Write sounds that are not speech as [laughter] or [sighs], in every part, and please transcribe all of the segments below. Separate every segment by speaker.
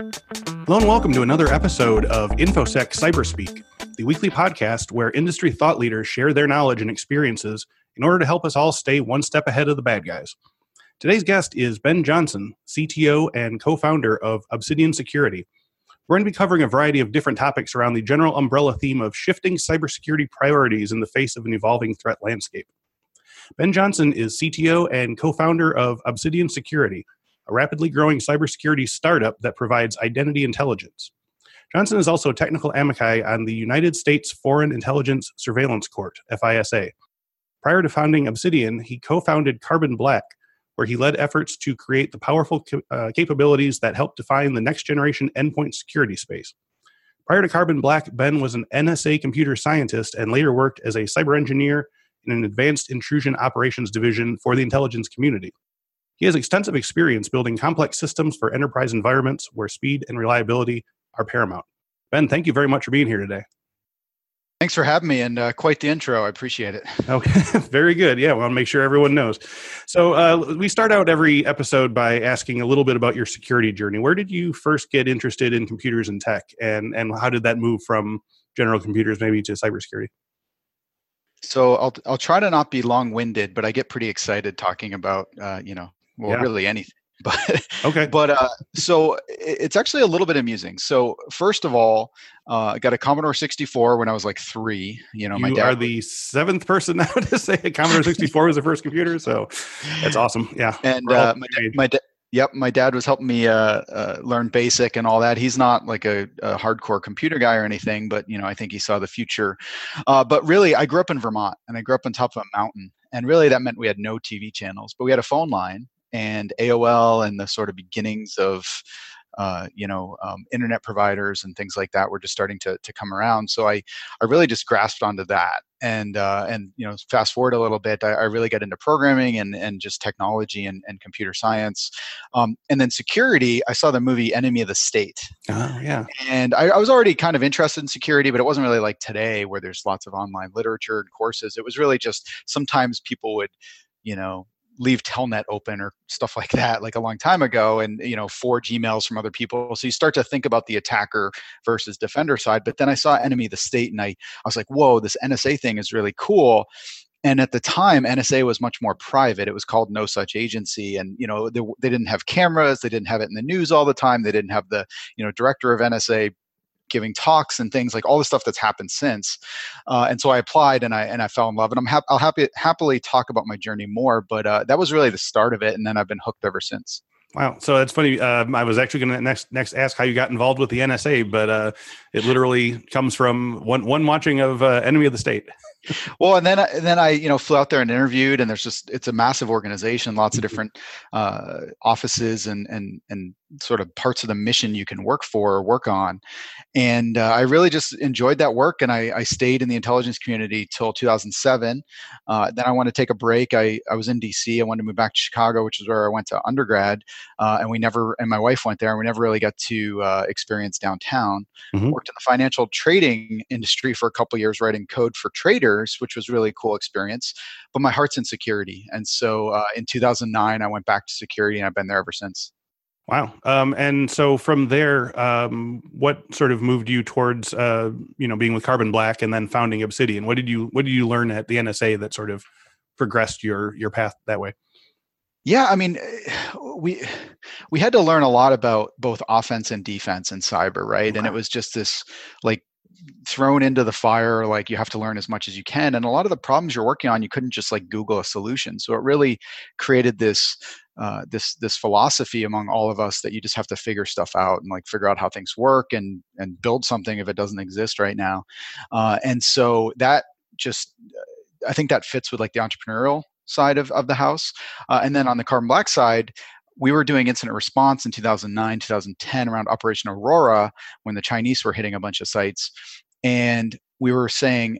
Speaker 1: Hello and welcome to another episode of InfoSec Cyberspeak, the weekly podcast where industry thought leaders share their knowledge and experiences in order to help us all stay one step ahead of the bad guys. Today's guest is Ben Johnson, CTO and co founder of Obsidian Security. We're going to be covering a variety of different topics around the general umbrella theme of shifting cybersecurity priorities in the face of an evolving threat landscape. Ben Johnson is CTO and co founder of Obsidian Security, a rapidly growing cybersecurity startup that provides identity intelligence. Johnson is also a technical amici on the United States Foreign Intelligence Surveillance Court, FISA. Prior to founding Obsidian, he co founded Carbon Black, where he led efforts to create the powerful uh, capabilities that help define the next generation endpoint security space. Prior to Carbon Black, Ben was an NSA computer scientist and later worked as a cyber engineer in an advanced intrusion operations division for the intelligence community. He has extensive experience building complex systems for enterprise environments where speed and reliability are paramount. Ben, thank you very much for being here today.
Speaker 2: Thanks for having me and uh, quite the intro. I appreciate it. [laughs]
Speaker 1: Okay, very good. Yeah, we want to make sure everyone knows. So, uh, we start out every episode by asking a little bit about your security journey. Where did you first get interested in computers and tech, and, and how did that move from general computers maybe to cybersecurity?
Speaker 2: So, I'll, I'll try to not be long winded, but I get pretty excited talking about, uh, you know, well, yeah. really anything. [laughs] But okay, but uh, so it's actually a little bit amusing. So first of all, uh, I got a Commodore 64 when I was like three. You know,
Speaker 1: you
Speaker 2: my dad
Speaker 1: are the seventh person [laughs] now to say a Commodore 64 was the first computer. So that's awesome. Yeah,
Speaker 2: and uh, my, my dad. Yep, my dad was helping me uh, uh, learn basic and all that. He's not like a, a, hardcore computer guy or anything, but you know, I think he saw the future. Uh, but really, I grew up in Vermont, and I grew up on top of a mountain, and really that meant we had no TV channels, but we had a phone line, and AOL and the sort of beginnings of uh, you know um, internet providers and things like that were just starting to, to come around. So I, I really just grasped onto that and uh, and you know fast forward a little bit I, I, really got into programming and, and just technology and, and computer science. Um, and then security I saw the movie Enemy of the State.
Speaker 1: Oh, yeah.
Speaker 2: And I, I was already kind of interested in security but it wasn't really like today where there's lots of online literature and courses. It was really just sometimes people would you know leave telnet open or stuff like that like a long time ago and you know forge emails from other people. So you start to think about the attacker versus defender side but then i saw enemy the state and i, I was like whoa this nsa thing is really cool. And at the time nsa was much more private. It was called no such agency and you know they, they didn't have cameras they didn't have it in the news all the time they didn't have the you know director of nsa giving talks and things like all the stuff that's happened since. Uh, and so I applied and I and I fell in love. And I'm hap- I'll happy happily talk about my journey more, but uh, that was really the start of it, and then I've been hooked ever since.
Speaker 1: Wow, so that's funny. Um, I was actually going to next next ask how you got involved with the NSA, but uh, it literally comes from one one watching of uh, Enemy of the State.
Speaker 2: Well, and then and then I you know flew out there and interviewed, and there's just it's a massive organization, lots of mm-hmm. different uh, offices and and and sort of parts of the mission you can work for or work on, and uh, I really just enjoyed that work, and I, I stayed in the intelligence community till 2007. Uh, then I wanted to take a break. I I was in DC. I wanted to move back to Chicago, which is where I went to undergrad, uh, and we never and my wife went there, and we never really got to uh, experience downtown. Mm-hmm. Worked in the financial trading industry for a couple years, writing code for traders which was really a cool experience. But my heart's in security, and so uh, in 2009 I went back to security, and I've been there ever since.
Speaker 1: Wow. Um, and so from there, um, what sort of moved you towards, uh, you know, being with Carbon Black and then founding Obsidian? What did you What did you learn at the NSA that sort of progressed your your path that way?
Speaker 2: Yeah, I mean, [sighs] we we had to learn a lot about both offense and defense in cyber, right? And it was just this like thrown into the fire like you have to learn as much as you can and a lot of the problems you're working on you couldn't just like google a solution so it really created this uh, this this philosophy among all of us that you just have to figure stuff out and like figure out how things work and and build something if it doesn't exist right now uh, and so that just i think that fits with like the entrepreneurial side of, of the house uh, and then on the carbon black side we were doing incident response in 2009, 2010 around Operation Aurora when the Chinese were hitting a bunch of sites. And we were saying,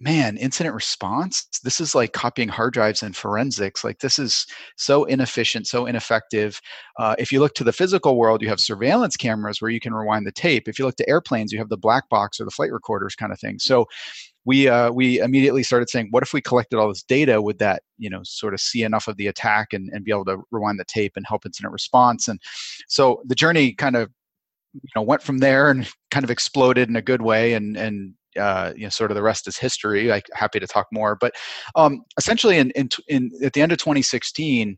Speaker 2: man, incident response, this is like copying hard drives and forensics. Like, this is so inefficient, so ineffective. Uh, if you look to the physical world, you have surveillance cameras where you can rewind the tape. If you look to airplanes, you have the black box or the flight recorders kind of thing. So, we uh, we immediately started saying, what if we collected all this data? Would that you know sort of see enough of the attack and, and be able to rewind the tape and help incident response? And so the journey kind of you know went from there and kind of exploded in a good way and and uh, you know sort of the rest is history i happy to talk more but um, essentially in, in, in at the end of 2016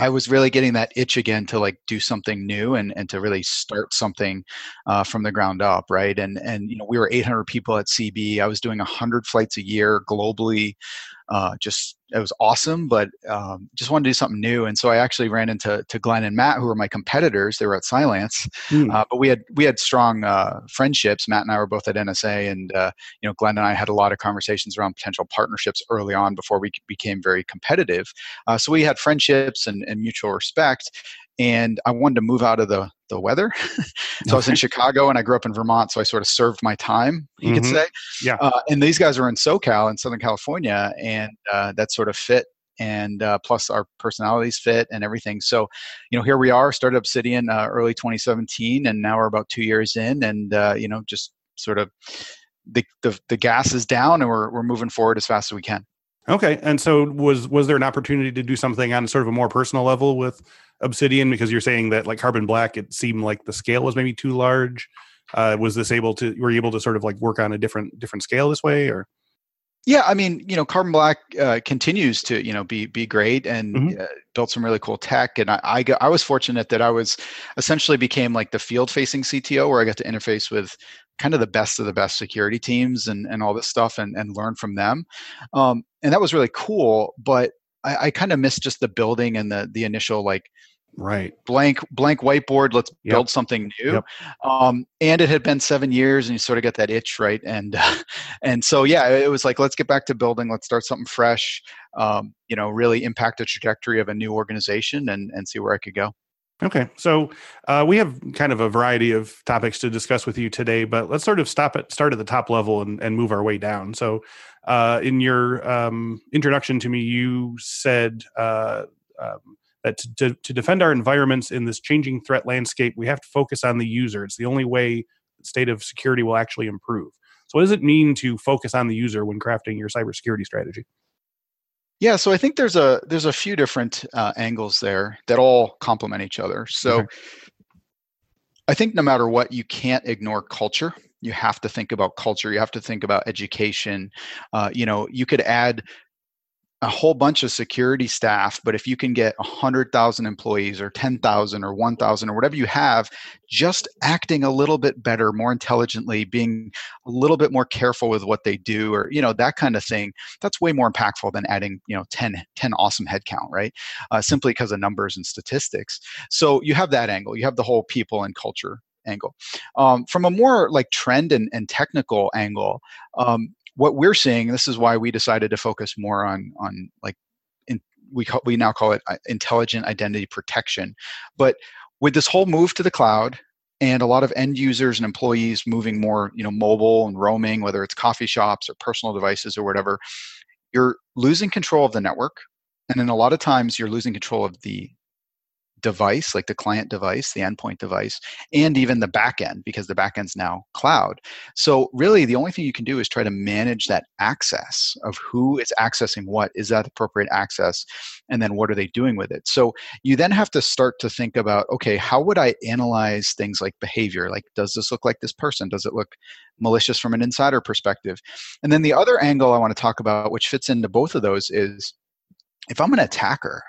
Speaker 2: I was really getting that itch again to like do something new and, and to really start something uh, from the ground up, right? And and you know we were 800 people at CB. I was doing 100 flights a year globally. Uh, just it was awesome, but um, just wanted to do something new. And so I actually ran into to Glenn and Matt, who were my competitors. They were at Cylance, mm. uh, but we had we had strong uh, friendships. Matt and I were both at NSA, and uh, you know Glenn and I had a lot of conversations around potential partnerships early on before we became very competitive. Uh, so we had friendships and, and mutual respect and I wanted to move out of the the weather. [laughs] so I was in Chicago and I grew up in Vermont, so I sort of served my time, you mm-hmm. could say.
Speaker 1: Yeah. Uh,
Speaker 2: and these guys were in SoCal in Southern California, and uh, that sort of fit. And uh, plus, our personalities fit and everything. So, you know, here we are, started Obsidian uh, early 2017, and now we're about two years in, and uh, you know, just sort of the, the the gas is down, and we're we're moving forward as fast as we can.
Speaker 1: Okay. And so was was there an opportunity to do something on sort of a more personal level with Obsidian because you're saying that like Carbon Black it seemed like the scale was maybe too large. Uh, was this able to were you able to sort of like work on a different different scale this way or
Speaker 2: yeah, I mean, you know, Carbon Black uh, continues to, you know, be be great and mm-hmm. uh, built some really cool tech. And I, I, got, I was fortunate that I was essentially became like the field facing CTO, where I got to interface with kind of the best of the best security teams and and all this stuff and and learn from them. Um, and that was really cool. But I, I kind of missed just the building and the the initial like
Speaker 1: right
Speaker 2: blank blank whiteboard let's yep. build something new yep. um, and it had been seven years and you sort of get that itch right and uh, [laughs] and so yeah it was like let's get back to building let's start something fresh um, you know really impact the trajectory of a new organization and and see where i could go
Speaker 1: Okay, so uh, we have kind of a variety of topics to discuss with you today, but let's sort of stop at start at the top level and, and move our way down. So, uh, in your um, introduction to me, you said uh, um, that to, to defend our environments in this changing threat landscape, we have to focus on the user. It's the only way state of security will actually improve. So, what does it mean to focus on the user when crafting your cybersecurity strategy?
Speaker 2: Yeah, so I think there's a there's a few different uh, angles there that all complement each other. So, okay. I think no matter what, you can't ignore culture. You have to think about culture. You have to think about education. Uh, you know, you could add a whole bunch of security staff but if you can get 100000 employees or 10000 or 1000 or whatever you have just acting a little bit better more intelligently being a little bit more careful with what they do or you know that kind of thing that's way more impactful than adding you know 10 10 awesome headcount right? Uh, simply because of numbers and statistics. So you have that angle. You have the whole people and culture angle. Um, from a more like trend and, and technical angle um, what we're seeing, this is why we decided to focus more on on like in, we call, we now call it uh, intelligent identity protection. But with this whole move to the cloud and a lot of end users and employees moving more, you know, mobile and roaming, whether it's coffee shops or personal devices or whatever, you're losing control of the network. And then a lot of times you're losing control of the device, like the client device, the endpoint device, and even the backend because the backend's now cloud. So really the only thing you can do is try to manage that access of who is accessing what, is that appropriate access, and then what are they doing with it. So you then have to start to think about, okay, how would I analyze things like behavior? Like does this look like this person? Does it look malicious from an insider perspective? And then the other angle I want to talk about, which fits into both of those, is if I'm an attacker,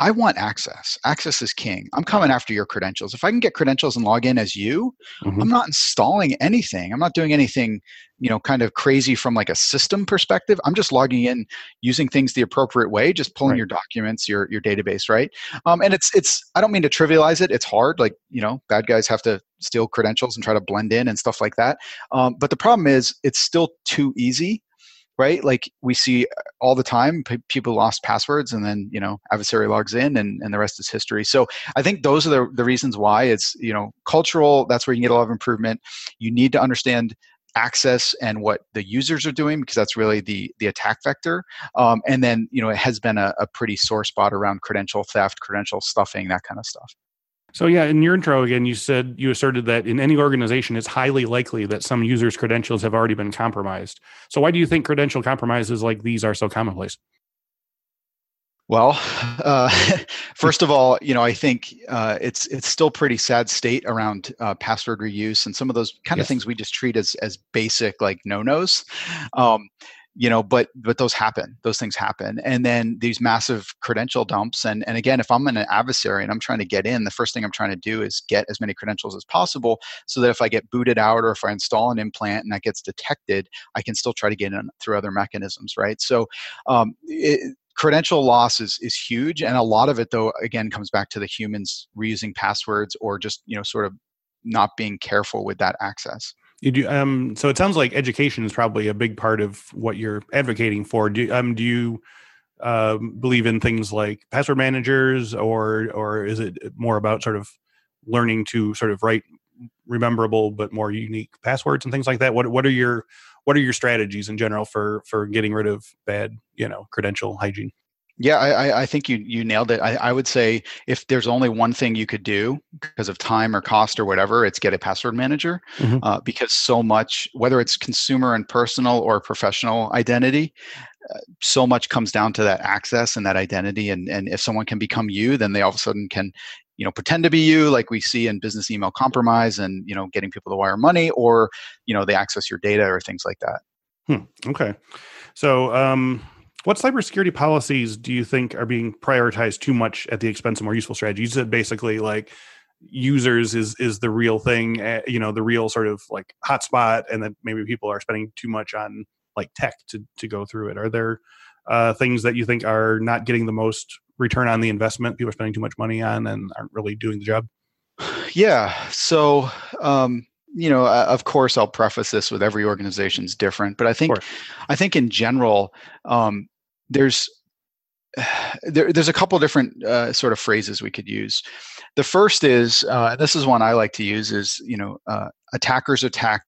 Speaker 2: I want access. Access is king. I'm coming after your credentials. If I can get credentials and log in as you, mm-hmm. I'm not installing anything. I'm not doing anything, you know, kind of crazy from like a system perspective. I'm just logging in using things the appropriate way, just pulling right. your documents, your your database, right? Um, and it's it's I don't mean to trivialize it. It's hard. Like you know, bad guys have to steal credentials and try to blend in and stuff like that. Um, but the problem is, it's still too easy right? Like we see all the time, p- people lost passwords, and then you know adversary logs in, and, and the rest is history. So I think those are the, the reasons why it's you know cultural. That's where you get a lot of improvement. You need to understand access and what the users are doing because that's really the the attack vector um, and then you know it has been a, a pretty sore spot around credential theft credential stuffing that kind of stuff
Speaker 1: so yeah, in your intro again, you said you asserted that in any organization, it's highly likely that some users' credentials have already been compromised. So why do you think credential compromises like these are so commonplace?
Speaker 2: Well, [laughs] uh, [laughs] first of all, you know, I think uh, it's it's still pretty sad state around uh, password reuse and some of those kind yes. of things we just treat as as basic like no nos. Um, you know but but those happen those things happen. And then these massive credential dumps and and again if i'm an adversary and i'm trying to get in the first thing i'm trying to do is get as many credentials as possible so that if i get booted out or if i install an implant and that gets detected i can still try to get in through other mechanisms right? So um, it, credential loss is is huge and a lot of it though again comes back to the humans reusing passwords or just you know sort of not being careful with that access
Speaker 1: you do, um, so it sounds like education is probably a big part of what you're advocating for. Do, um, do you uh, believe in things like password managers, or or is it more about sort of learning to sort of write rememberable but more unique passwords and things like that? What what are your what are your strategies in general for for getting rid of bad you know credential hygiene?
Speaker 2: Yeah, I, I think you you nailed it. I, I would say if there's only one thing you could do because of time or cost or whatever, it's get a password manager mm-hmm. uh, because so much, whether it's consumer and personal or professional identity, uh, so much comes down to that access and that identity. And and if someone can become you, then they all of a sudden can you know pretend to be you like we see in business email compromise and you know getting people to wire money or you know they access your data or things like that
Speaker 1: hmm. okay so um what cybersecurity policies do you think are being prioritized too much at the expense of more useful strategies? You said basically like users is is the real thing, uh, you know, the real sort of like hotspot, and that maybe people are spending too much on like tech to to go through it. Are there uh, things that you think are not getting the most return on the investment? People are spending too much money on and aren't really doing the job.
Speaker 2: Yeah. So. Um, you know, uh, of course, I'll preface this with every organization's different, but I think, I think in general, um, there's [sighs] there, there's a couple different uh, sort of phrases we could use. The first is, uh, this is one I like to use, is you know, uh, attackers attack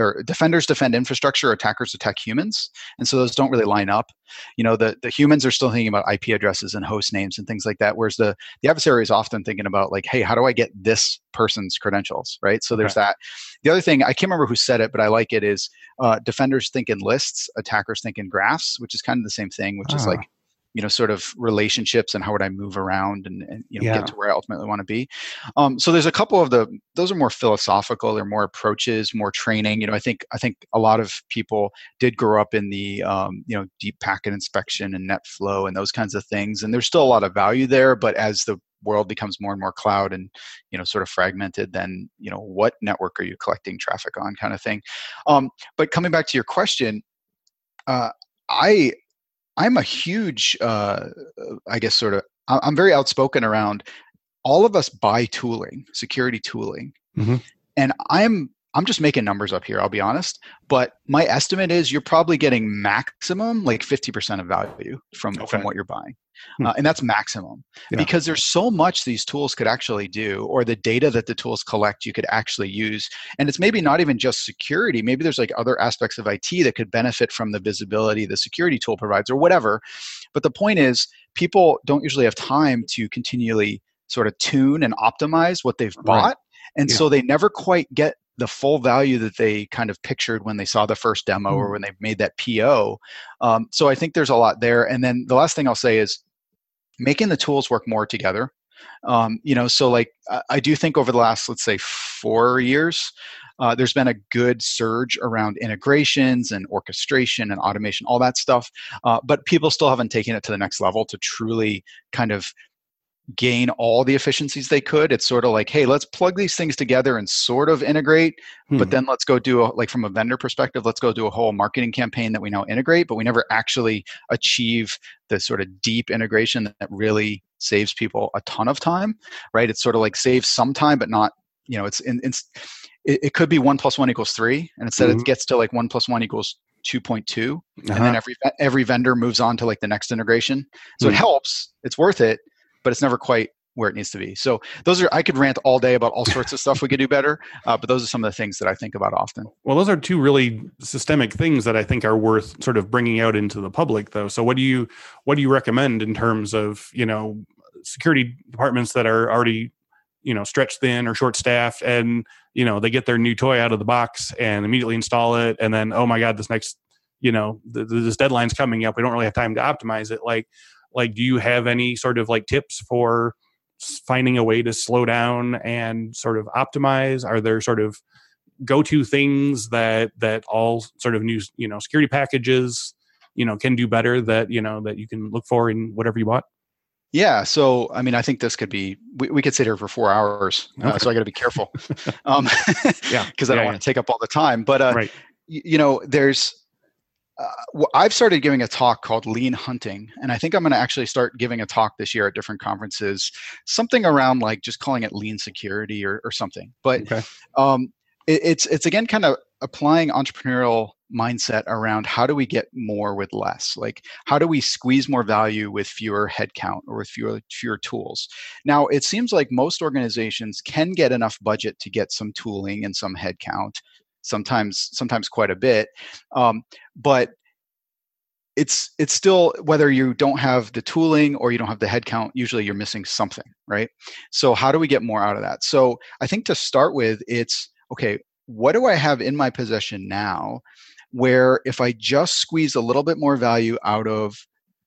Speaker 2: or defenders defend infrastructure, attackers attack humans, and so those don't really line up. You know, the the humans are still thinking about IP addresses and host names and things like that, whereas the the adversary is often thinking about like, hey, how do I get this person's credentials, right? So there's that. The other thing I can't remember who said it, but I like it is uh, defenders think in lists, attackers think in graphs, which is kind of the same thing, which is like ah you know sort of relationships and how would i move around and, and you know yeah. get to where i ultimately want to be um, so there's a couple of the those are more philosophical they're more approaches more training you know i think i think a lot of people did grow up in the um, you know deep packet inspection and NetFlow and those kinds of things and there's still a lot of value there but as the world becomes more and more cloud and you know sort of fragmented then you know what network are you collecting traffic on kind of thing um, but coming back to your question uh, I I'm a huge, uh, I guess, sort of, I'm very outspoken around all of us buy tooling, security tooling. Mm-hmm. And I'm I'm just making numbers up here, I'll be honest. But my estimate is you're probably getting maximum like 50% of value from, okay. from what you're buying. Hmm. Uh, and that's maximum yeah. because there's so much these tools could actually do, or the data that the tools collect you could actually use. And it's maybe not even just security. Maybe there's like other aspects of IT that could benefit from the visibility the security tool provides or whatever. But the point is, people don't usually have time to continually sort of tune and optimize what they've bought. Right. And yeah. so they never quite get the full value that they kind of pictured when they saw the first demo mm. or when they made that PO. Um, so I think there's a lot there. And then the last thing I'll say is making the tools work more together. Um, you know, so like I do think over the last, let's say, four years, uh, there's been a good surge around integrations and orchestration and automation, all that stuff. Uh, but people still haven't taken it to the next level to truly kind of gain all the efficiencies they could. It's sort of like, hey, let's plug these things together and sort of integrate, hmm. but then let's go do a, like from a vendor perspective, let's go do a whole marketing campaign that we now integrate, but we never actually achieve the sort of deep integration that really saves people a ton of time, right? It's sort of like saves some time, but not, you know, it's in, it's, it, it could be one plus one equals three, and instead mm-hmm. it gets to like one plus one equals 2.2 uh-huh. and then uh-huh. every every vendor moves on to like the next integration so mm-hmm. it helps it's worth it but it's never quite where it needs to be. So those are I could rant all day about all sorts of stuff we could do better, [laughs] uh, but those are some of the things that I think about often.
Speaker 1: Well, those are two really systemic things that I think are worth sort of bringing out into the public, though. So what do you what do you recommend in terms of you know security departments that are already you know stretched thin or short staffed and you know they get their new toy out of the box and immediately install it and then oh my god this next you know th- this deadline's coming up we don't really have time to optimize it like like do you have any sort of like tips for finding a way to slow down and sort of optimize are there sort of go-to things that that all sort of new you know security packages you know can do better that you know that you can look for in whatever you bought
Speaker 2: yeah so i mean i think this could be we, we could sit here for four hours uh, okay. so i got to be careful [laughs] um [laughs] yeah because i don't yeah, want to take up all the time but uh right. y- you know there's uh, I've started giving a talk called Lean Hunting, and I think I'm going to actually start giving a talk this year at different conferences, something around like just calling it Lean Security or, or something. But okay. um, it, it's it's again kind of applying entrepreneurial mindset around how do we get more with less like how do we squeeze more value with fewer headcount or with fewer fewer tools now it seems like most organizations can get enough budget to get some tooling and some headcount sometimes sometimes quite a bit um, but it's it's still whether you don't have the tooling or you don't have the headcount usually you're missing something right? So how do we get more out of that? So i think to start with it's okay what do i have in my possession now where if i just squeeze a little bit more value out of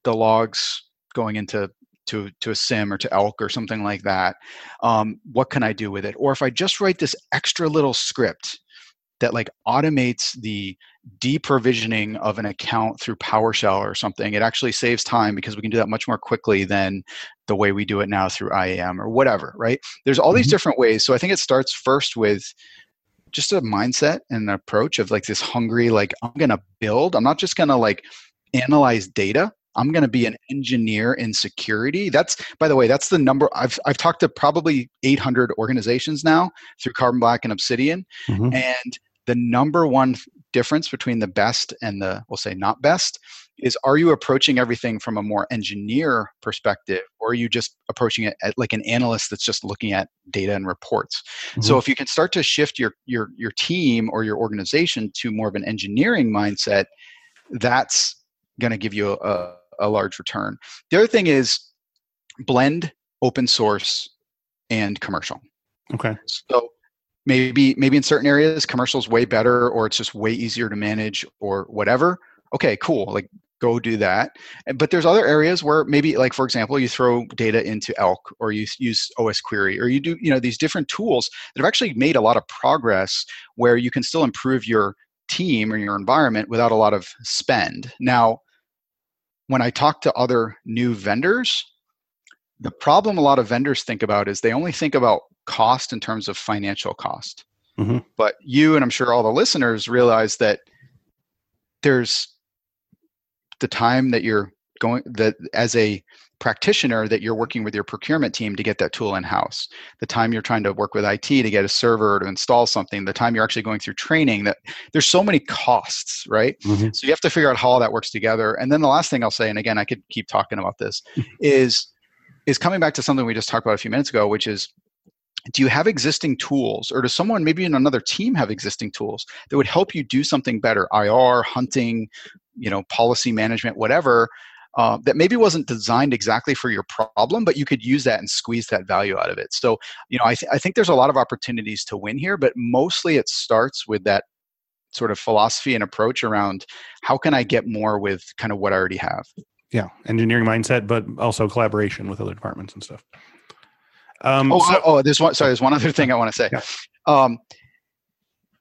Speaker 2: the logs going into to, to a SIEM or to ELK or something like that um, what can i do with it? Or if i just write this extra little script that like automates the deprovisioning of an account through PowerShell or something. It actually saves time because we can do that much more quickly than the way we do it now through IAM or whatever, right? There's all mm-hmm. these different ways. So I think it starts first with just a mindset and an approach of like this hungry, like, I'm going to build. I'm not just going to like analyze data. I'm going to be an engineer in security. That's, by the way, that's the number. I've, I've talked to probably 800 organizations now through Carbon Black and Obsidian. Mm-hmm. And the number one difference between the best and the we'll say not best is are you approaching everything from a more engineer perspective or are you just approaching it at like an analyst that's just looking at data and reports? Mm-hmm. so if you can start to shift your your your team or your organization to more of an engineering mindset that's going to give you a, a large return. The other thing is blend open source and commercial.
Speaker 1: Okay.
Speaker 2: So maybe maybe in certain areas commercials way better or it's just way easier to manage or whatever okay cool like go do that. But there's other areas where maybe like for example you throw data into ELK or you use osquery or you do you know these different tools that have actually made a lot of progress where you can still improve your team or your environment without a lot of spend. Now when i talk to other new vendors the problem a lot of vendors think about is they only think about cost in terms of financial cost. Mm-hmm. But you and I'm sure all the listeners realize that there's the time that you're going that as a practitioner that you're working with your procurement team to get that tool in house the time you're trying to work with IT to get a server to install something the time you're actually going through training that there's so many costs right mm-hmm. so you have to figure out how all that works together and then the last thing I'll say and again I could keep talking about this is is coming back to something we just talked about a few minutes ago which is do you have existing tools or does someone maybe in another team have existing tools that would help you do something better? Ir hunting you know policy management whatever uh, that maybe wasn't designed exactly for your problem but you could use that and squeeze that value out of it. So you know I, th- I think there's a lot of opportunities to win here but mostly it starts with that sort of philosophy and approach around how can i get more with kind of what i already have
Speaker 1: yeah engineering mindset but also collaboration with other departments and stuff
Speaker 2: um, oh, so, oh, there's one. Sorry, there's one other thing I want to say. Yeah. Um,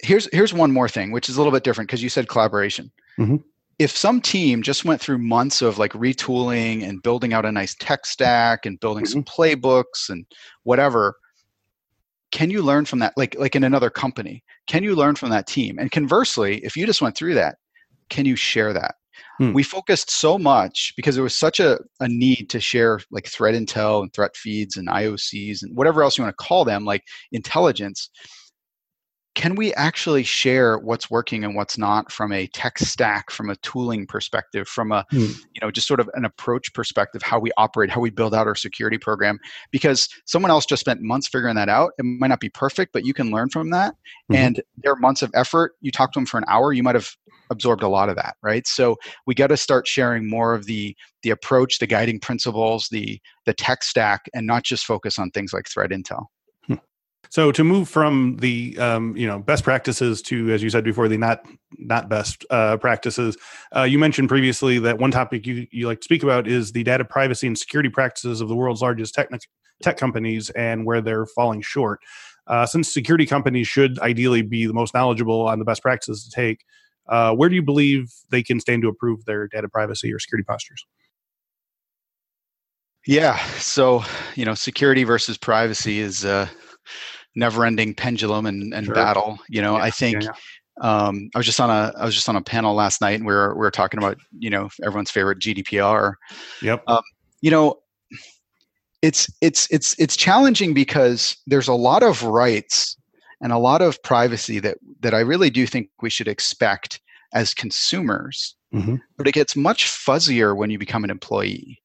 Speaker 2: here's here's one more thing, which is a little bit different because you said collaboration. Mm-hmm. If some team just went through months of like retooling and building out a nice tech stack and building mm-hmm. some playbooks and whatever, can you learn from that? Like like in another company, can you learn from that team? And conversely, if you just went through that, can you share that? Hmm. We focused so much because there was such a, a need to share like threat intel and threat feeds and IOCs and whatever else you want to call them, like intelligence can we actually share what's working and what's not from a tech stack from a tooling perspective from a mm. you know just sort of an approach perspective how we operate how we build out our security program? Because someone else just spent months figuring that out. It might not be perfect but you can learn from that. Mm-hmm. and their months of effort you talk to them for an hour you might have absorbed a lot of that right? So we got to start sharing more of the the approach the guiding principles the the tech stack and not just focus on things like threat intel
Speaker 1: So to move from the um, you know best practices to, as you said before, the not not best uh, practices. Uh, you mentioned previously that one topic you you like to speak about is the data privacy and security practices of the world's largest tech tech companies and where they're falling short. Uh, since security companies should ideally be the most knowledgeable on the best practices to take, uh, where do you believe they can stand to improve their data privacy or security postures?
Speaker 2: Yeah, so you know, security versus privacy is a never-ending pendulum and, and sure. battle. You know, yeah, I think. Yeah, yeah. Um, I was just on a I was just on a panel last night, and we were we were talking about you know everyone's favorite GDPR.
Speaker 1: Yep. Um,
Speaker 2: you know, it's it's it's it's challenging because there's a lot of rights and a lot of privacy that that I really do think we should expect as consumers. Mm-hmm. But it gets much fuzzier when you become an employee,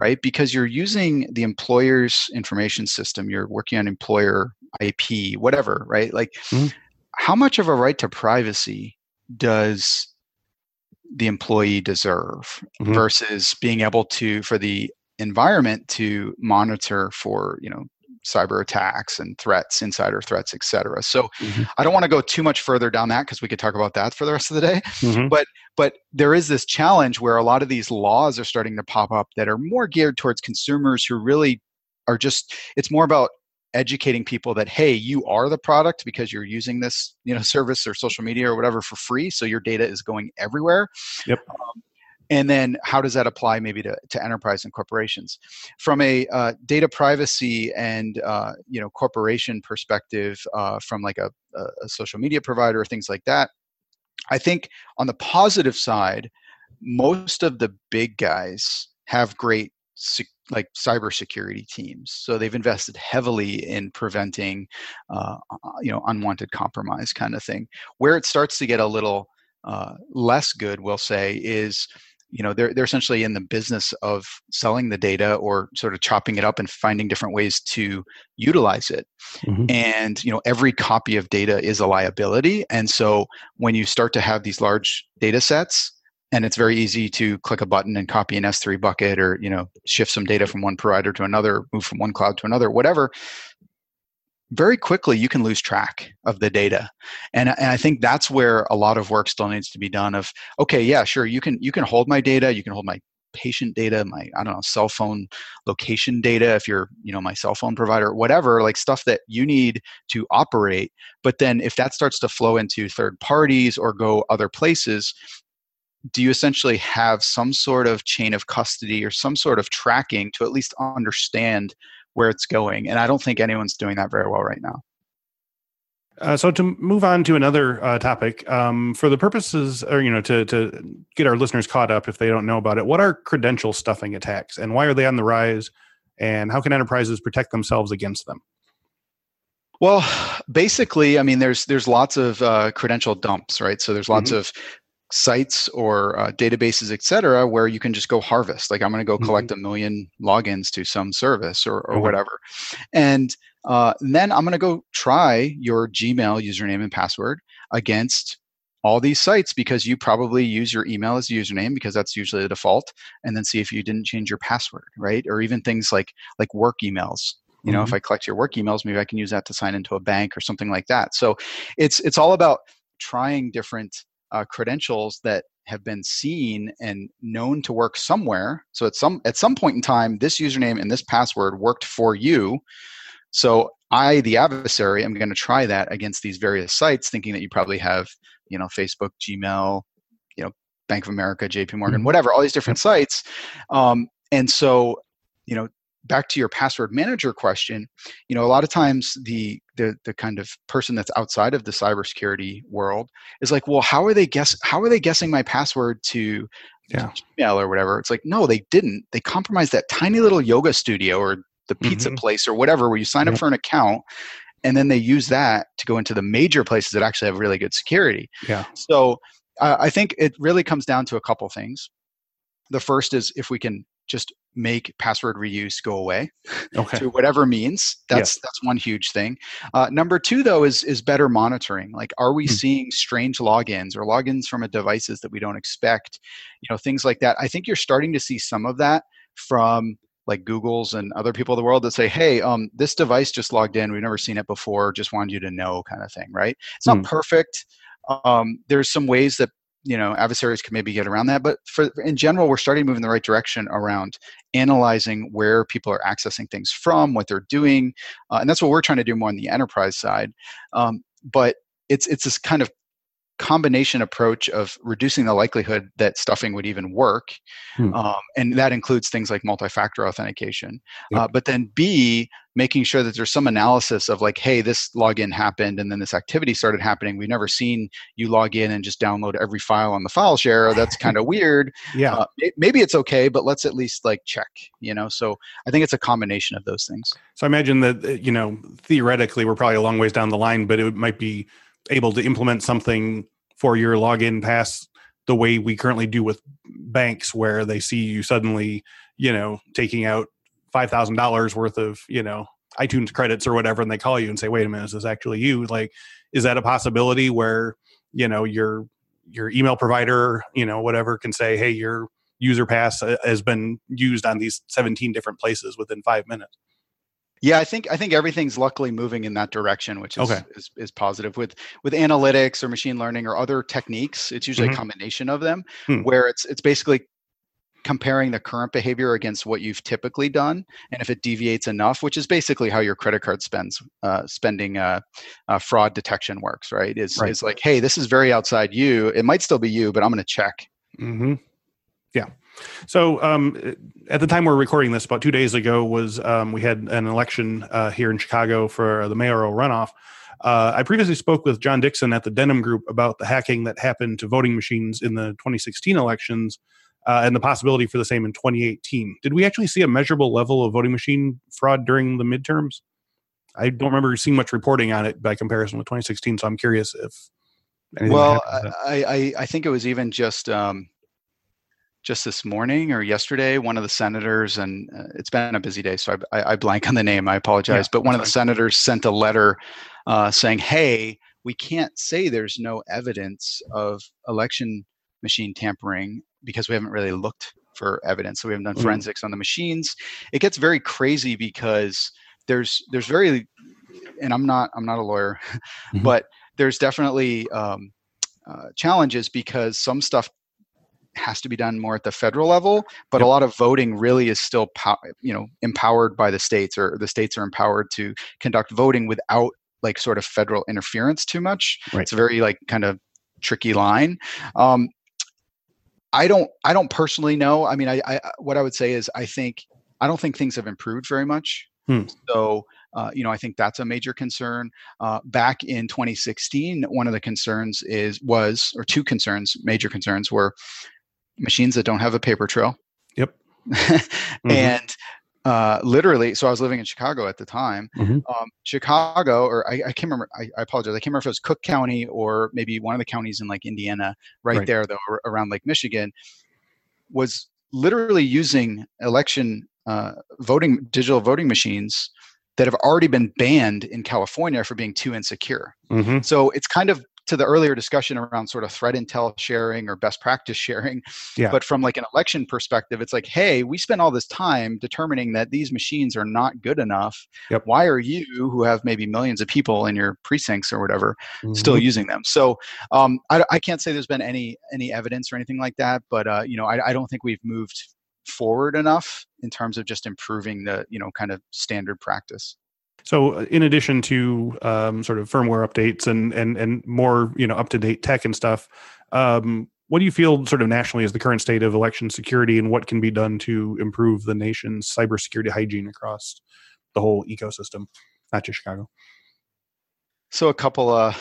Speaker 2: right? Because you're using the employer's information system, you're working on employer IP, whatever, right? Like, mm-hmm. how much of a right to privacy does the employee deserve mm-hmm. versus being able to for the environment to monitor for you know cyber attacks and threats insider threats etc so mm-hmm. i don't want to go too much further down that because we could talk about that for the rest of the day mm-hmm. but but there is this challenge where a lot of these laws are starting to pop up that are more geared towards consumers who really are just it's more about educating people that hey you are the product because you're using this you know [laughs] service or social media or whatever for free so your data is going everywhere.
Speaker 1: Yep. Um,
Speaker 2: and then how does that apply maybe to, to enterprise and corporations? From a uh, data privacy and uh, you know corporation perspective uh, from like a, a, social media provider or things like that i think on the positive side most of the big guys have great like cybersecurity teams. So they've invested heavily in preventing uh, uh, you know unwanted compromise kind of thing. Where it starts to get a little uh, less good, we'll say, is you know they're they're essentially in the business of selling the data or sort of chopping it up and finding different ways to utilize it mm-hmm. and you know every copy of data is a liability and so when you start to have these large data sets and it's very easy to click a button and copy an s3 bucket or you know shift some data from one provider to another move from one cloud to another whatever very quickly you can lose track of the data. And, and i think that's where a lot of work still needs to be done of okay yeah sure you can you can hold my data you can hold my patient data my i don't know cell phone location data if you're you know my cell phone provider whatever like stuff that you need to operate. But then if that starts to flow into third parties or go other places do you essentially have some sort of chain of custody or some sort of tracking to at least understand where it's going. And I don't think anyone's doing that very well right now.
Speaker 1: Uh, so to move on to another uh, topic, um, for the purposes, or you know, to to get our listeners caught up if they don't know about it, what are credential stuffing attacks, and why are they on the rise, and how can enterprises protect themselves against them?
Speaker 2: Well, [sighs] basically, I mean, there's there's lots of uh, credential dumps, right? So there's lots mm-hmm. of sites or uh, databases, et cetera, where you can just go harvest. Like I'm going to go mm-hmm. collect a million logins to some service or, or mm-hmm. whatever. And uh, then I'm going to go try your Gmail username and password against all these sites because you probably use your email as a username because that's usually the default and then see if you didn't change your password right or even things like like work emails you know mm-hmm. if i collect your work emails maybe i can use that to sign into a bank or something like that so it's it's all about trying different uh, credentials that have been seen and known to work somewhere. So at some at some point in time, this username and this password worked for you. So I, the adversary, am going to try that against these various sites, thinking that you probably have, you know, Facebook, Gmail, you know, Bank of America, J.P. Morgan, mm-hmm. whatever, all these different sites. Um, and so, you know, back to your password manager question, you know, a lot of times the the the kind of person that's outside of the cybersecurity world is like, well, how are they guess how are they guessing my password to yeah. Gmail or whatever? It's like, no, they didn't. They compromised that tiny little yoga studio or the pizza mm-hmm. place or whatever where you sign up for an account and then they use that to go into the major places that actually have really good security.
Speaker 1: Yeah.
Speaker 2: So uh, I think it really comes down to a couple things. The first is if we can just make password reuse go away [laughs]
Speaker 1: okay.
Speaker 2: through whatever means that's yes. that's one huge thing uh, number two though is is better monitoring like are we mm-hmm. seeing strange logins or logins from a devices that we don't expect you know things like that i think you're starting to see some of that from like Google's and other people in the world that say, "Hey, um, this device just logged in. We've never seen it before. Just wanted you to know," kind of thing, right? It's not mm. perfect. Um, there's some ways that you know adversaries can maybe get around that but for in general we're starting to move in the right direction around analyzing where people are accessing things from what they're doing uh, and that's what we're trying to do more on the enterprise side um, but it's it's this kind of combination approach of reducing the likelihood that stuffing would even work hmm. um, and that includes things like multi-factor authentication. Yep. uh, but then b making sure that there's some analysis of like hey this login happened and then this activity started happening. We've never seen you log in and just download every file on the file share that's [laughs] kind of weird.
Speaker 1: Yeah. Uh,
Speaker 2: maybe it's okay but let's at least like check you know? So i think it's a combination of those things.
Speaker 1: So i imagine that uh, you know theoretically we're probably a long ways down the line but it might be able to implement something for your login pass the way we currently do with banks where they see you suddenly you know taking out five thousand dollars worth of you know iTunes credits or whatever, and they call you and say, "Wait a minute, is this actually you?" Like, is that a possibility where you know your your email provider, you know, whatever, can say, "Hey, your user pass uh, has been used on these 17 different places within five minutes."
Speaker 2: Yeah, I think I think everything's luckily moving in that direction, which is,
Speaker 1: okay.
Speaker 2: is, is positive. With with analytics or machine learning or other techniques, it's usually mm-hmm. a combination of them, hmm. where it's it's basically comparing the current behavior against what you've typically done and if it deviates enough which is basically how your credit card spends uh, spending uh, uh, fraud detection works right is, right. is like hey this is very outside you it might still be you but i'm going to check
Speaker 1: mm-hmm. yeah so um, at the time we're recording this about two days ago was um, we had an election uh, here in chicago for the mayoral runoff uh, I previously spoke with John Dixon at the Denim Group about the hacking that happened to voting machines in the 2016 elections uh, and the possibility for the same in 2018. Did we actually see a measurable level of voting machine fraud during the midterms? I don't remember seeing much reporting on it by comparison with 2016, so I'm curious if.
Speaker 2: Well, I, I, I think it was even just um, just this morning or yesterday. One of the senators, and uh, it's been a busy day, so I, I, I blank on the name. I apologize, yeah, but one of the senators sent a letter uh, saying, "Hey, we can't say there's no evidence of election machine tampering because we haven't really looked for evidence. So we haven't done mm-hmm. forensics on the machines. It gets very crazy because there's there's very and I'm not I'm not a lawyer, [laughs] mm-hmm. but there's definitely um, uh, challenges because some stuff has to be done more at the federal level, but yep. a lot of voting really is still pow- you know empowered by the states or the states are empowered to conduct voting without like sort of federal interference too much.
Speaker 1: Right.
Speaker 2: It's a very like kind of tricky line. Um, I don't I don't personally know. I mean, I, I what I would say is I think I don't think things have improved very much. Hmm. So uh, you know, I think that's a major concern. Uh, back in 2016, one of the concerns is was or two concerns, major concerns were machines that don't have a paper trail.
Speaker 1: Yep. [laughs] mm-hmm.
Speaker 2: And uh, literally, so I was living in Chicago at the time. Mm-hmm. Um, Chicago, or I, I, can't remember. I, I, apologize. I can't remember if it was Cook County or maybe one of the counties in like Indiana, right, right. there though, around Lake Michigan, was literally using election uh, voting digital voting machines that have already been banned in California for being too insecure. Mm-hmm. So it's kind of to the earlier discussion around sort of threat intel sharing or best practice sharing
Speaker 1: yeah.
Speaker 2: but from like an election perspective it's like hey we spent all this time determining that these machines are not good enough
Speaker 1: yep.
Speaker 2: why are you who have maybe millions of people in your precincts or whatever mm-hmm. still using them so um, I, I, can't say there's been any any evidence or anything like that but uh, you know I, I don't think we've moved forward enough in terms of just improving the you know kind of standard practice
Speaker 1: so, uh, in addition to um, sort of firmware updates and and and more you know up to date tech and stuff, um, what do you feel sort of nationally is the current state of election security, and what can be done to improve the nation's cybersecurity hygiene across the whole ecosystem, not just Chicago?
Speaker 2: So, a couple uh,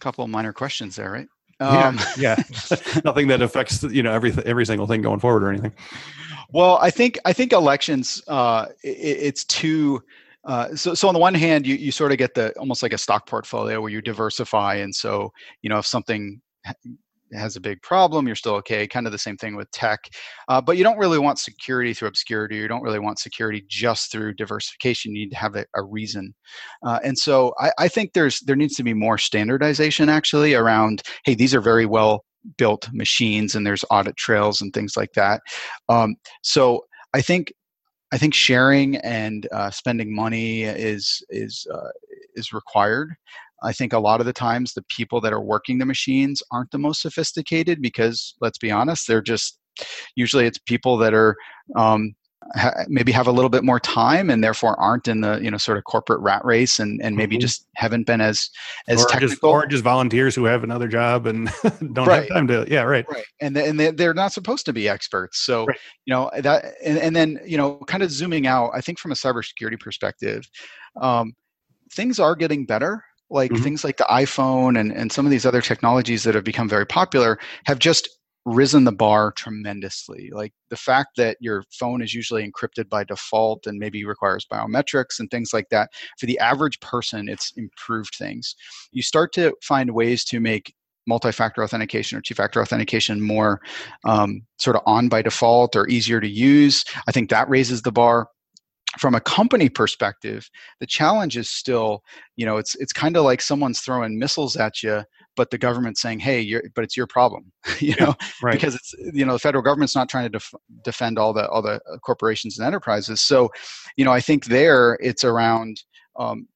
Speaker 2: couple minor questions there, right?
Speaker 1: Um, yeah, yeah. [laughs] nothing that affects you know every every single thing going forward or anything.
Speaker 2: Well, I think I think elections uh, it, it's too uh, so, so on the one hand, you, you sort of get the almost like a stock portfolio where you diversify, and so you know if something has a big problem, you're still okay. Kind of the same thing with tech, uh, but you don't really want security through obscurity. You don't really want security just through diversification. You need to have a, a reason, uh, and so I, I think there's there needs to be more standardization actually around. Hey, these are very well built machines, and there's audit trails and things like that. Um, so I think I think sharing and uh, spending money is is uh, is required. I think a lot of the times the people that are working the machines aren't the most sophisticated because let's be honest, they're just usually it's people that are um, ha- maybe have a little bit more time and therefore aren't in the you know sort of corporate rat race and and maybe mm-hmm. just haven't been as as
Speaker 1: or
Speaker 2: technical
Speaker 1: just, or just volunteers who have another job and [laughs] don't right. have time to yeah right
Speaker 2: right and and they're not supposed to be experts so right. you know that and, and then you know kind of zooming out i think from a cybersecurity perspective um, things are getting better like mm-hmm. things like the iphone and, and some of these other technologies that have become very popular have just risen the bar tremendously. Like the fact that your phone is usually encrypted by default and maybe requires biometrics and things like that, for the average person, it's improved things. You start to find ways to make multi-factor authentication or two-factor authentication more um, sort of on by default or easier to use. I think that raises the bar from a company perspective the challenge is still you know it's it's kind of like someone's throwing missiles at you but the government saying hey you're but it's your problem [laughs] you know right. because it's you know the federal government's not trying to def- defend all the all the uh, corporations and enterprises so you know i think there it's around um,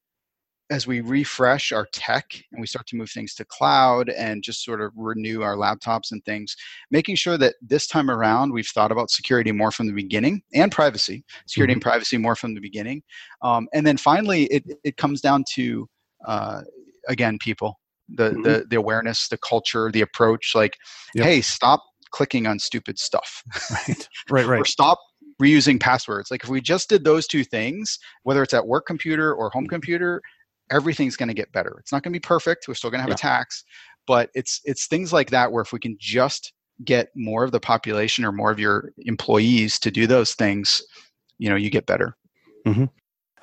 Speaker 2: as we refresh our tech and we start to move things to cloud and just sort of renew our laptops and things, making sure that this time around we've thought about security more from the beginning and privacy, security mm-hmm. and privacy more from the beginning. Um, and then finally, it, it comes down to, uh, again, people, the, mm-hmm. the, the awareness, the culture, the approach like, yep. hey, stop clicking on stupid stuff.
Speaker 1: right, right, [laughs] right.
Speaker 2: or stop reusing passwords. Like if we just did those two things, whether it's at work computer or home computer, everything's going to get better. It's not going to be perfect. We're still going to have yeah. attacks, but it's it's things like that where if we can just get more of the population or more of your employees to do those things, you know, you get better.
Speaker 1: Mm-hmm.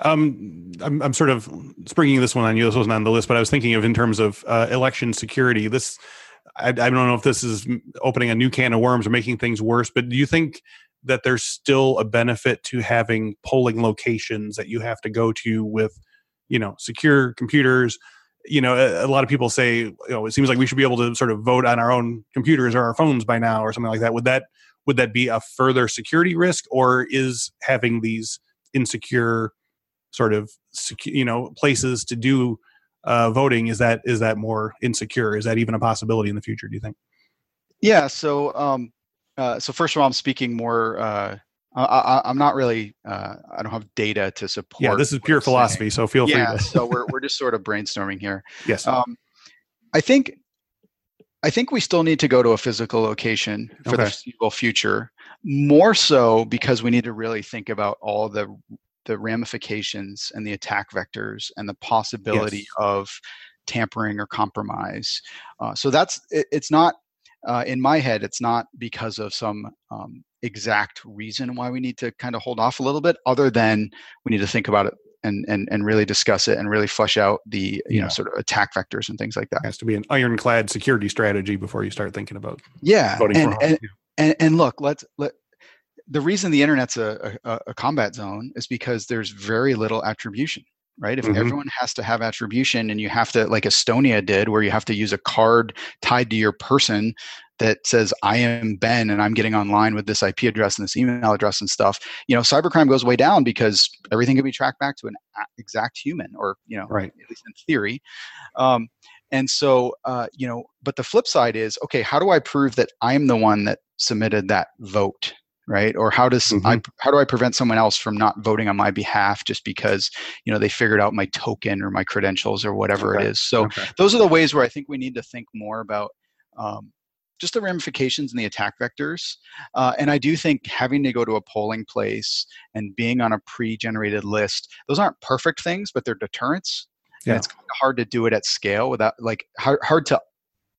Speaker 1: Um, I'm, I'm sort of springing this one on you. This wasn't on the list, but I was thinking of in terms of uh, election security. This, I, I don't know if this is opening a new can of worms or making things worse, but do you think that there's still a benefit to having polling locations that you have to go to with you know secure computers you know a, a, lot of people say you know it seems like we should be able to sort of vote on our own computers or our phones by now or something like that would that would that be a further security risk or is having these insecure sort of you know places to do uh, voting is that is that more insecure is that even a possibility in the future do you think
Speaker 2: yeah so um uh, so first of all i'm speaking more uh I, am not really. Uh, I don't have data to support.
Speaker 1: Yeah, this is pure philosophy, so feel
Speaker 2: yeah,
Speaker 1: free.
Speaker 2: To... so we're we're just sort of brainstorming here.
Speaker 1: Yes. Um,
Speaker 2: I think, I think we still need to go to a physical location for okay. the foreseeable future. More so because we need to really think about all the the ramifications and the attack vectors and the possibility yes. of tampering or compromise. Uh, so that's it, it's not uh, in my head, it's not because of some um, exact reason why we need to kind of hold off a little bit, other than we need to think about it and and and really discuss it and really flesh out the you yeah. know sort of attack vectors and things like that.
Speaker 1: It has to be an ironclad security strategy before you start thinking about
Speaker 2: yeah. Voting and, for and, and, and look, let's let the reason the internet's a, a, a, combat zone is because there's very little attribution right? If mm-hmm. everyone has to have attribution and you have to, like Estonia did, where you have to use a card tied to your person that says, I am Ben and I'm getting online with this IP address and this email address and stuff, you know, cybercrime goes way down because everything can be tracked back to an exact human or, you know,
Speaker 1: right.
Speaker 2: at least in theory. Um, and so, uh, you know, but the flip side is, okay, how do I prove that I'm the one that submitted that vote? Right or how does mm-hmm. I, how do i prevent someone else from not voting on my behalf just because you know they figured out my token or my credentials or whatever okay. it is so okay. those are the ways where i think we need to think more about um, just the ramifications and the attack vectors uh, and i do think having to go to a polling place and being on a pre-generated list those aren't perfect things but they're deterrents yeah. and it's kind of hard to do it at scale without like hard, hard to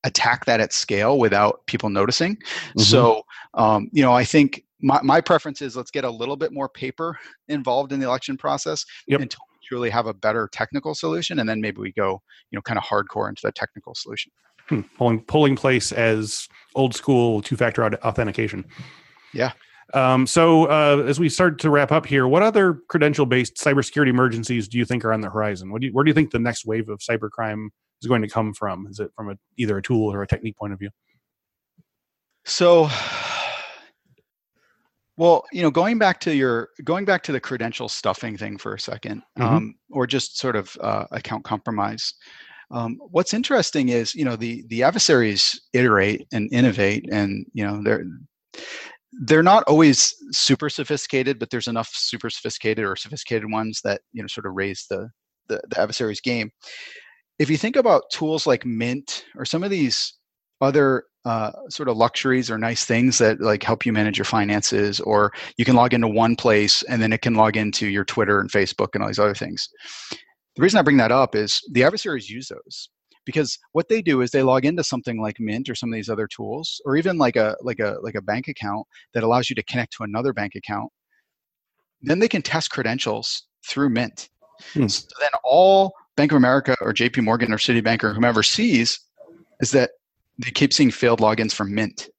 Speaker 2: attack that at scale without people noticing. Mm-hmm. So, um, you know, I think my, my preference is let's get a little bit more paper involved in the election process yep. until we truly have a better technical solution and then maybe we go you know kind of hardcore into the technical solution.
Speaker 1: Hmm. polling polling place as old school two-factor authentication.
Speaker 2: Yeah.
Speaker 1: Um, so uh, as we start to wrap up here what other credential-based cybersecurity emergencies do you think are on the horizon? What do you, where do you think the next wave of cybercrime is going to come from? Is it from a, either a tool or a technique point of view?
Speaker 2: So Well, you know, going back to your going back to the credential stuffing thing for a 2nd
Speaker 1: Mhm.
Speaker 2: um, or just sort of uh, account compromise. Um, what's interesting is, you know, the the adversaries iterate and innovate, and you know, they're they're not always super sophisticated, but there's enough super sophisticated or sophisticated ones that you know sort of raise the the, the adversary's game. If you think about tools like Mint or some of these other uh, sort of luxuries or nice things that like help you manage your finances, or you can log into one place and then it can log into your Twitter and Facebook and all these other things. The reason I bring that up is the adversaries use those because what they do is they log into something like mint or some of these other tools or even like a like a like a bank account that allows you to connect to another bank account then they can test credentials through mint
Speaker 1: Hmm.
Speaker 2: so then all bank of america or jp morgan or citibank or whomever sees is that they keep seeing failed logins from mint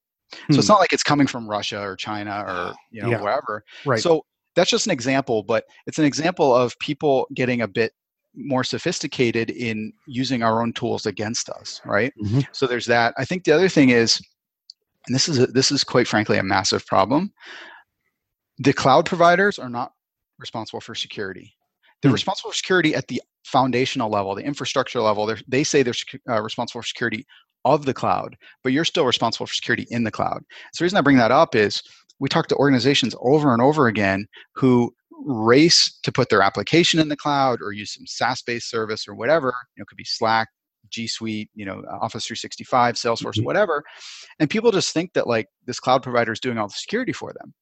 Speaker 2: so it's
Speaker 1: Hmm.
Speaker 2: not like it's coming from russia or china or [gasps] you know
Speaker 1: Yeah.
Speaker 2: wherever
Speaker 1: Right.
Speaker 2: so that's just an example, but it's an example of people getting a bit more sophisticated in using our own tools against us, right?
Speaker 1: Mhm.
Speaker 2: So there's that. I think the other thing is, and this is a, this is quite frankly a massive problem. The cloud providers are not responsible for security. They're
Speaker 1: Hmm.
Speaker 2: responsible for security at the foundational level, the infrastructure level. They're, they say they're uh, responsible for security of the cloud, but you're still responsible for security in the cloud. So the reason I bring that up is we talk to organizations over and over again who race to put their application in the cloud or use some SaaS-based service or whatever. You know, it could be Slack, G Suite, you know, Office 365, Salesforce,
Speaker 1: Mhm.
Speaker 2: whatever. And people just think that like this cloud provider is doing all the security for them,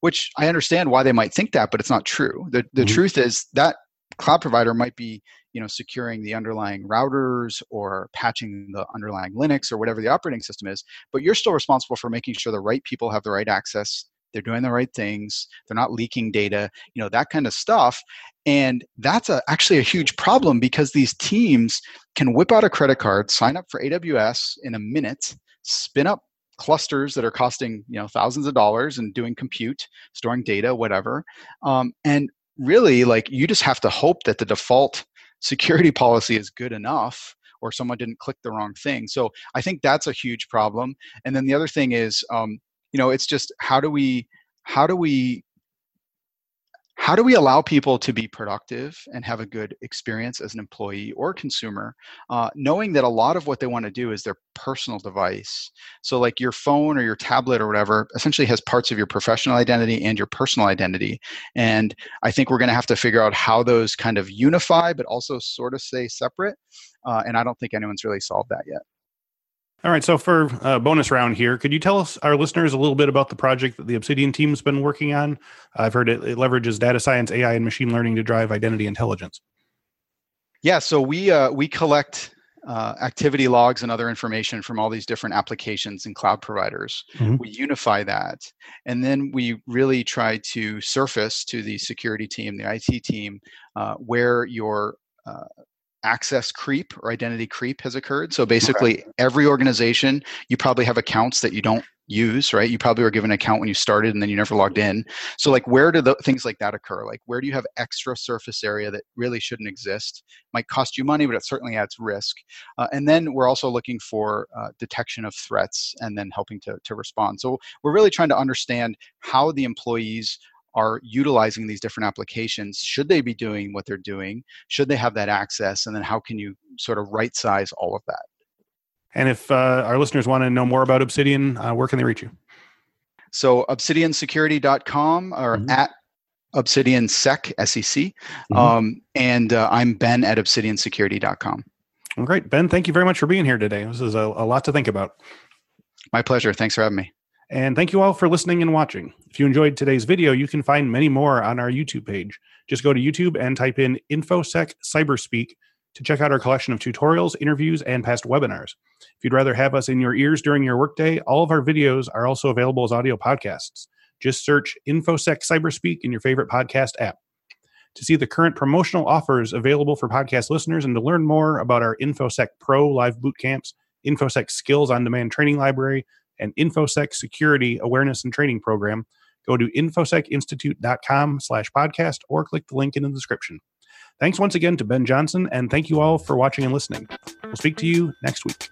Speaker 2: which I understand why they might think that, but it's not true. The the
Speaker 1: Mhm.
Speaker 2: truth is that cloud provider might be you know securing the underlying routers or patching the underlying linux or whatever the operating system is but you're still responsible for making sure the right people have the right access they're doing the right things they're not leaking data you know that kind of stuff. And that's a, actually a huge problem because these teams can whip out a credit card sign up for aws in a minute spin up clusters that are costing you know thousands of dollars and doing compute storing data whatever um, and really like you just have to hope that the default security [laughs] policy is good enough or someone didn't click the wrong thing. So i think that's a huge problem. And then the other thing is um, you know it's just how do we how do we how do we allow people to be productive and have a good experience as an employee or consumer uh, knowing that a lot of what they want to do is their personal device? So like your phone or your tablet or whatever essentially has parts of your professional identity and your personal identity and i think we're going to have to figure out how those kind of unify but also sort of stay separate uh, and i don't think anyone's really solved that yet
Speaker 1: All right. So for a bonus round here, could you tell us our listeners a little bit about the project that the Obsidian team's been working on? I've heard it, it leverages data science, AI, and machine learning to drive identity intelligence.
Speaker 2: Yeah, so we uh, we collect uh, activity logs and other information from all these different applications and cloud providers.
Speaker 1: Mhm.
Speaker 2: We unify that, and then we really try to surface to the security team, the IT team, uh, where your uh, access creep or identity creep has occurred. So basically, every organization, you probably have accounts that you don't use, right? You probably were given an account when you started and then you never logged in. So like where do the things like that occur? Like where do you have extra surface area that really shouldn't exist? Might cost you money, but it certainly adds risk. Uh, and then we're also looking for uh, detection of threats and then helping to, to respond. So we're really trying to understand how the employees are utilizing these different applications. Should they be doing what they're doing? Should they have that access? And then how can you sort of right size all of that?
Speaker 1: And if uh, our listeners want to know more about Obsidian, uh, where can they reach you?
Speaker 2: So obsidiansecurity.com or
Speaker 1: Mhm.
Speaker 2: at obsidiansec, S-E-C.
Speaker 1: Mhm.
Speaker 2: Um, and uh, I'm Ben at obsidiansecurity.com.
Speaker 1: Well, great. Ben, thank you very much for being here today. This is a, a lot to think about.
Speaker 2: My pleasure. Thanks for having me.
Speaker 1: And thank you all for listening and watching. If you enjoyed today's video, you can find many more on our YouTube page. Just go to YouTube and type in InfoSec Cyberspeak to check out our collection of tutorials, interviews, and past webinars. If you'd rather have us in your ears during your workday, all of our videos are also available as audio podcasts. Just search InfoSec Cyberspeak in your favorite podcast app. To see the current promotional offers available for podcast listeners and to learn more about our InfoSec Pro live boot camps, InfoSec Skills on Demand training library, and InfoSec Security Awareness and Training Program, go to infosecinstitute.com slash podcast or click the link in the description. Thanks once again to Ben Johnson, and thank you all for watching and listening. We'll speak to you next week.